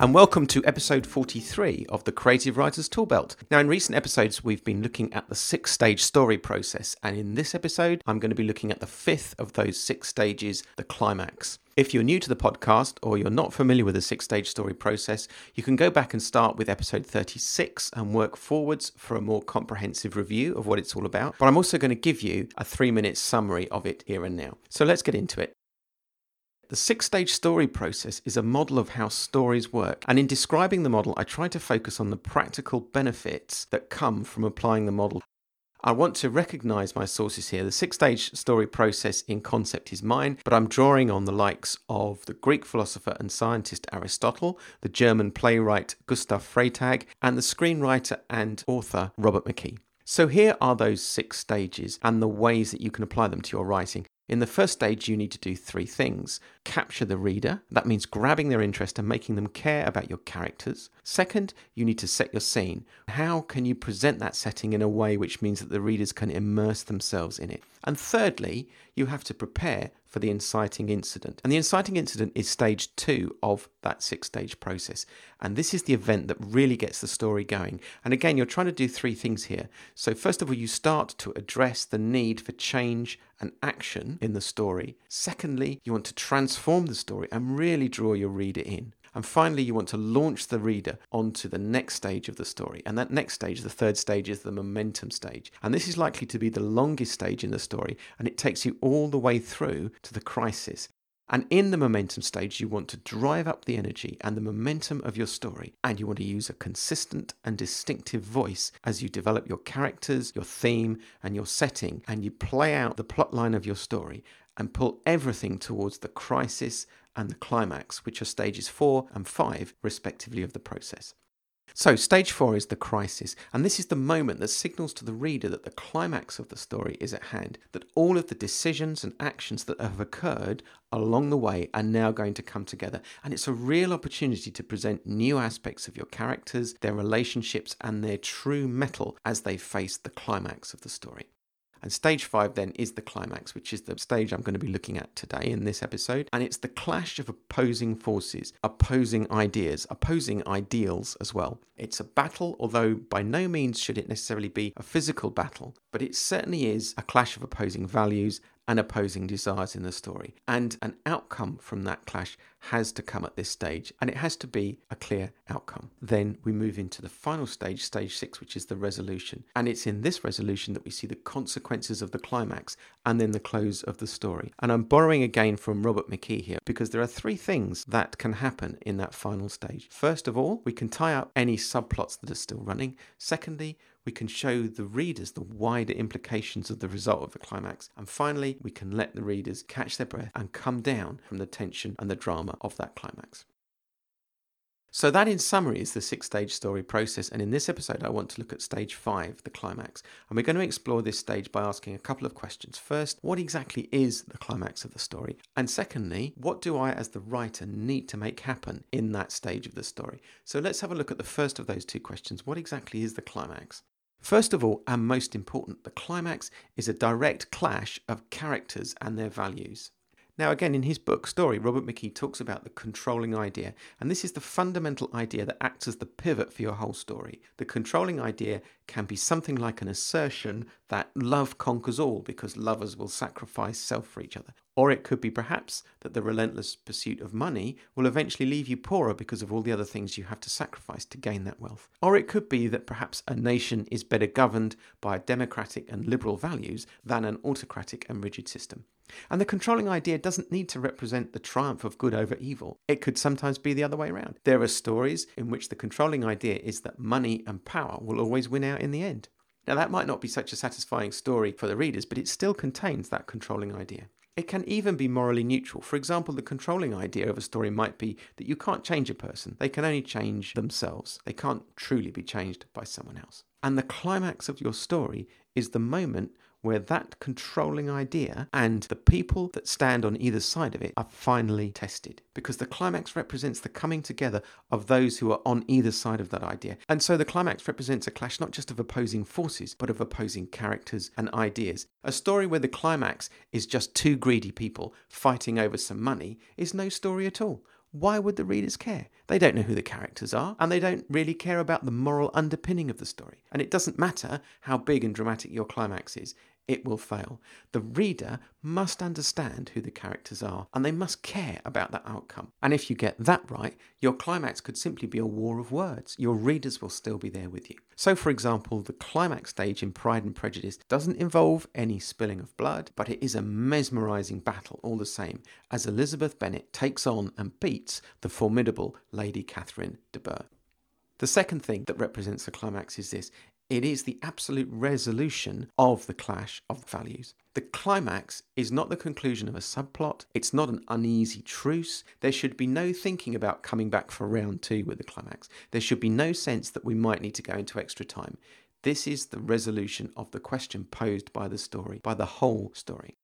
And welcome to episode 43 of the Creative Writers Toolbelt. Now, in recent episodes, we've been looking at the six stage story process, and in this episode, I'm going to be looking at the fifth of those six stages, the climax. If you're new to the podcast or you're not familiar with the six stage story process, you can go back and start with episode 36 and work forwards for a more comprehensive review of what it's all about. But I'm also going to give you a three minute summary of it here and now. So let's get into it. The six stage story process is a model of how stories work, and in describing the model, I try to focus on the practical benefits that come from applying the model. I want to recognize my sources here. The six stage story process in concept is mine, but I'm drawing on the likes of the Greek philosopher and scientist Aristotle, the German playwright Gustav Freytag, and the screenwriter and author Robert McKee. So here are those six stages and the ways that you can apply them to your writing. In the first stage, you need to do three things capture the reader, that means grabbing their interest and making them care about your characters. Second, you need to set your scene. How can you present that setting in a way which means that the readers can immerse themselves in it? And thirdly, you have to prepare for the inciting incident. And the inciting incident is stage two of that six stage process. And this is the event that really gets the story going. And again, you're trying to do three things here. So, first of all, you start to address the need for change and action in the story. Secondly, you want to transform the story and really draw your reader in. And finally, you want to launch the reader onto the next stage of the story. And that next stage, the third stage, is the momentum stage. And this is likely to be the longest stage in the story, and it takes you all the way through to the crisis. And in the momentum stage, you want to drive up the energy and the momentum of your story. And you want to use a consistent and distinctive voice as you develop your characters, your theme, and your setting. And you play out the plot line of your story and pull everything towards the crisis and the climax, which are stages four and five, respectively, of the process. So, stage four is the crisis, and this is the moment that signals to the reader that the climax of the story is at hand, that all of the decisions and actions that have occurred along the way are now going to come together. And it's a real opportunity to present new aspects of your characters, their relationships, and their true mettle as they face the climax of the story. And stage five then is the climax, which is the stage I'm going to be looking at today in this episode. And it's the clash of opposing forces, opposing ideas, opposing ideals as well. It's a battle, although by no means should it necessarily be a physical battle, but it certainly is a clash of opposing values and opposing desires in the story. And an outcome from that clash has to come at this stage, and it has to be a clear outcome. Then we move into the final stage, stage six, which is the resolution. And it's in this resolution that we see the consequences of the climax and then the close of the story. And I'm borrowing again from Robert McKee here because there are three things that can happen in that final stage. First of all, we can tie up any subplots that are still running. Secondly, we can show the readers the wider implications of the result of the climax. And finally, we can let the readers catch their breath and come down from the tension and the drama of that climax. So, that in summary is the six stage story process. And in this episode, I want to look at stage five, the climax. And we're going to explore this stage by asking a couple of questions. First, what exactly is the climax of the story? And secondly, what do I, as the writer, need to make happen in that stage of the story? So, let's have a look at the first of those two questions. What exactly is the climax? First of all, and most important, the climax is a direct clash of characters and their values. Now, again, in his book Story, Robert McKee talks about the controlling idea, and this is the fundamental idea that acts as the pivot for your whole story. The controlling idea can be something like an assertion that love conquers all because lovers will sacrifice self for each other. Or it could be perhaps that the relentless pursuit of money will eventually leave you poorer because of all the other things you have to sacrifice to gain that wealth. Or it could be that perhaps a nation is better governed by democratic and liberal values than an autocratic and rigid system. And the controlling idea doesn't need to represent the triumph of good over evil. It could sometimes be the other way around. There are stories in which the controlling idea is that money and power will always win out in the end. Now, that might not be such a satisfying story for the readers, but it still contains that controlling idea. It can even be morally neutral. For example, the controlling idea of a story might be that you can't change a person, they can only change themselves. They can't truly be changed by someone else. And the climax of your story is the moment where that controlling idea and the people that stand on either side of it are finally tested. Because the climax represents the coming together of those who are on either side of that idea. And so the climax represents a clash not just of opposing forces, but of opposing characters and ideas. A story where the climax is just two greedy people fighting over some money is no story at all why would the readers care? They don't know who the characters are, and they don't really care about the moral underpinning of the story. And it doesn't matter how big and dramatic your climax is, it will fail. The reader must understand who the characters are and they must care about that outcome. And if you get that right, your climax could simply be a war of words. Your readers will still be there with you. So, for example, the climax stage in Pride and Prejudice doesn't involve any spilling of blood, but it is a mesmerising battle all the same as Elizabeth Bennet takes on and beats the formidable Lady Catherine de Bourgh. The second thing that represents the climax is this it is the absolute resolution of the clash of values. The climax is not the conclusion of a subplot, it's not an uneasy truce. There should be no thinking about coming back for round two with the climax. There should be no sense that we might need to go into extra time. This is the resolution of the question posed by the story, by the whole story.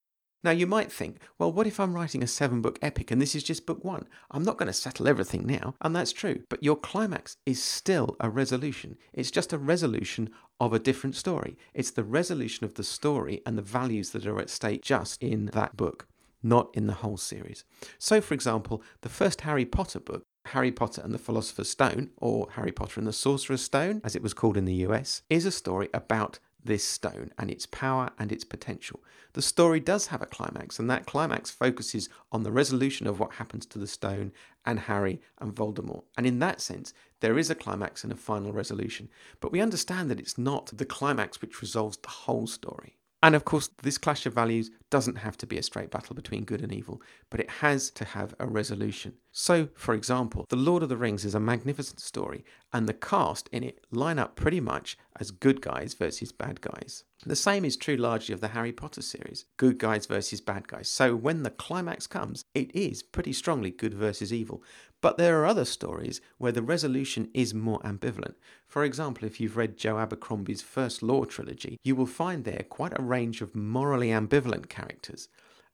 Now, you might think, well, what if I'm writing a seven book epic and this is just book one? I'm not going to settle everything now. And that's true. But your climax is still a resolution. It's just a resolution of a different story. It's the resolution of the story and the values that are at stake just in that book, not in the whole series. So, for example, the first Harry Potter book Harry Potter and the Philosopher's Stone, or Harry Potter and the Sorcerer's Stone, as it was called in the US, is a story about this stone and its power and its potential. The story does have a climax, and that climax focuses on the resolution of what happens to the stone and Harry and Voldemort. And in that sense, there is a climax and a final resolution. But we understand that it's not the climax which resolves the whole story. And of course, this clash of values doesn't have to be a straight battle between good and evil, but it has to have a resolution. So, for example, The Lord of the Rings is a magnificent story, and the cast in it line up pretty much as good guys versus bad guys. The same is true largely of the Harry Potter series good guys versus bad guys. So, when the climax comes, it is pretty strongly good versus evil. But there are other stories where the resolution is more ambivalent. For example, if you've read Joe Abercrombie's First Law trilogy, you will find there quite a range of morally ambivalent characters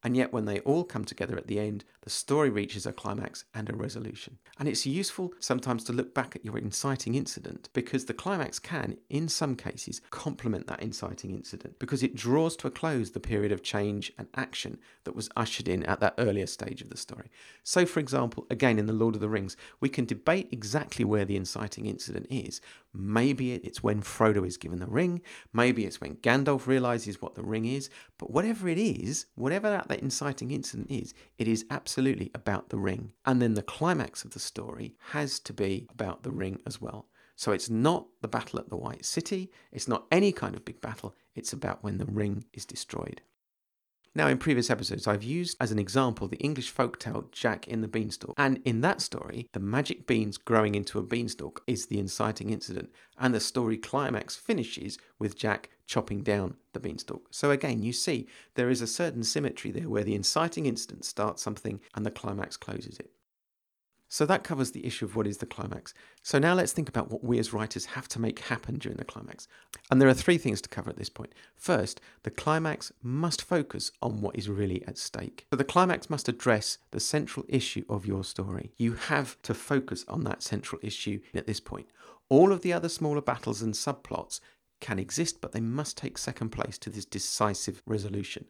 and yet when they all come together at the end, the story reaches a climax and a resolution. And it's useful sometimes to look back at your inciting incident because the climax can, in some cases, complement that inciting incident because it draws to a close the period of change and action that was ushered in at that earlier stage of the story. So, for example, again in The Lord of the Rings, we can debate exactly where the inciting incident is. Maybe it's when Frodo is given the ring, maybe it's when Gandalf realizes what the ring is, but whatever it is, whatever that that inciting incident is, it is absolutely about the ring. And then the climax of the story has to be about the ring as well. So it's not the battle at the White City, it's not any kind of big battle, it's about when the ring is destroyed. Now, in previous episodes, I've used as an example the English folktale Jack in the Beanstalk. And in that story, the magic beans growing into a beanstalk is the inciting incident. And the story climax finishes with Jack chopping down the beanstalk. So again, you see there is a certain symmetry there where the inciting incident starts something and the climax closes it. So that covers the issue of what is the climax. So now let's think about what we as writers have to make happen during the climax. And there are three things to cover at this point. First, the climax must focus on what is really at stake. So the climax must address the central issue of your story. You have to focus on that central issue at this point. All of the other smaller battles and subplots can exist, but they must take second place to this decisive resolution.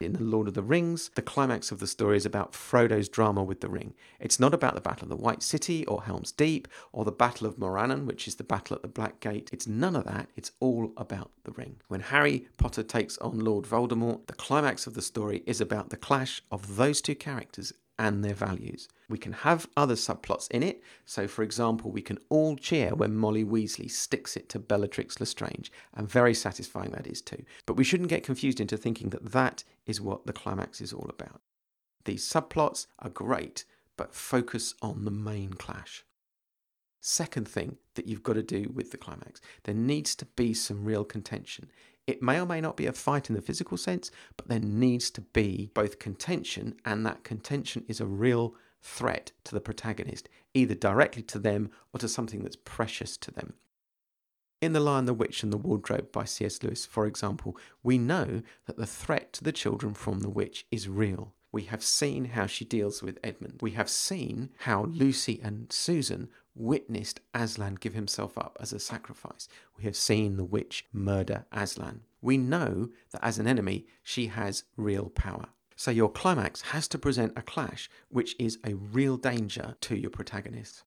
In The Lord of the Rings, the climax of the story is about Frodo's drama with the ring. It's not about the Battle of the White City or Helm's Deep or the Battle of Morannon, which is the battle at the Black Gate. It's none of that. It's all about the ring. When Harry Potter takes on Lord Voldemort, the climax of the story is about the clash of those two characters and their values. We can have other subplots in it. So, for example, we can all cheer when Molly Weasley sticks it to Bellatrix Lestrange, and very satisfying that is too. But we shouldn't get confused into thinking that that is what the climax is all about. These subplots are great, but focus on the main clash. Second thing that you've got to do with the climax, there needs to be some real contention. It may or may not be a fight in the physical sense, but there needs to be both contention, and that contention is a real threat to the protagonist, either directly to them or to something that's precious to them. In The Lion, the Witch, and the Wardrobe by C.S. Lewis, for example, we know that the threat to the children from the witch is real. We have seen how she deals with Edmund. We have seen how Lucy and Susan witnessed Aslan give himself up as a sacrifice. We have seen the witch murder Aslan. We know that as an enemy, she has real power. So your climax has to present a clash which is a real danger to your protagonist.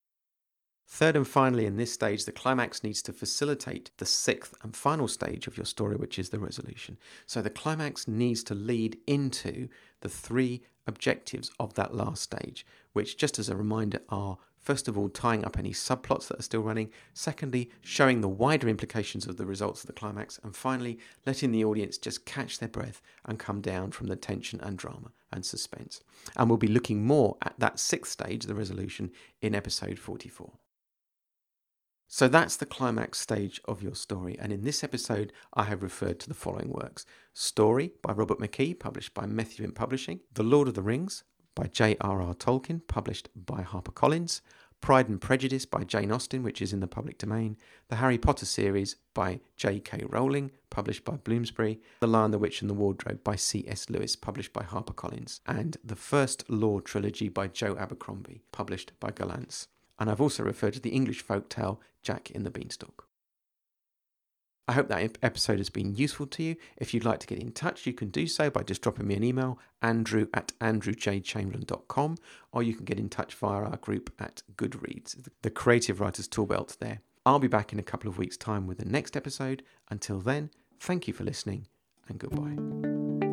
Third and finally, in this stage, the climax needs to facilitate the sixth and final stage of your story, which is the resolution. So the climax needs to lead into the three objectives of that last stage, which, just as a reminder, are First of all, tying up any subplots that are still running. Secondly, showing the wider implications of the results of the climax. And finally, letting the audience just catch their breath and come down from the tension and drama and suspense. And we'll be looking more at that sixth stage, the resolution, in episode 44. So that's the climax stage of your story, and in this episode, I have referred to the following works Story by Robert McKee, published by Methuen Publishing, The Lord of the Rings by J.R.R. Tolkien, published by HarperCollins, Pride and Prejudice by Jane Austen, which is in the public domain, the Harry Potter series by J.K. Rowling, published by Bloomsbury, The Lion, the Witch and the Wardrobe by C.S. Lewis, published by HarperCollins, and the First Law trilogy by Joe Abercrombie, published by Gollancz and I've also referred to the English folk tale Jack in the Beanstalk. I hope that episode has been useful to you. If you'd like to get in touch, you can do so by just dropping me an email, andrew at andrewjchamberlain.com, or you can get in touch via our group at Goodreads, the Creative Writers Toolbelt there. I'll be back in a couple of weeks' time with the next episode. Until then, thank you for listening and goodbye.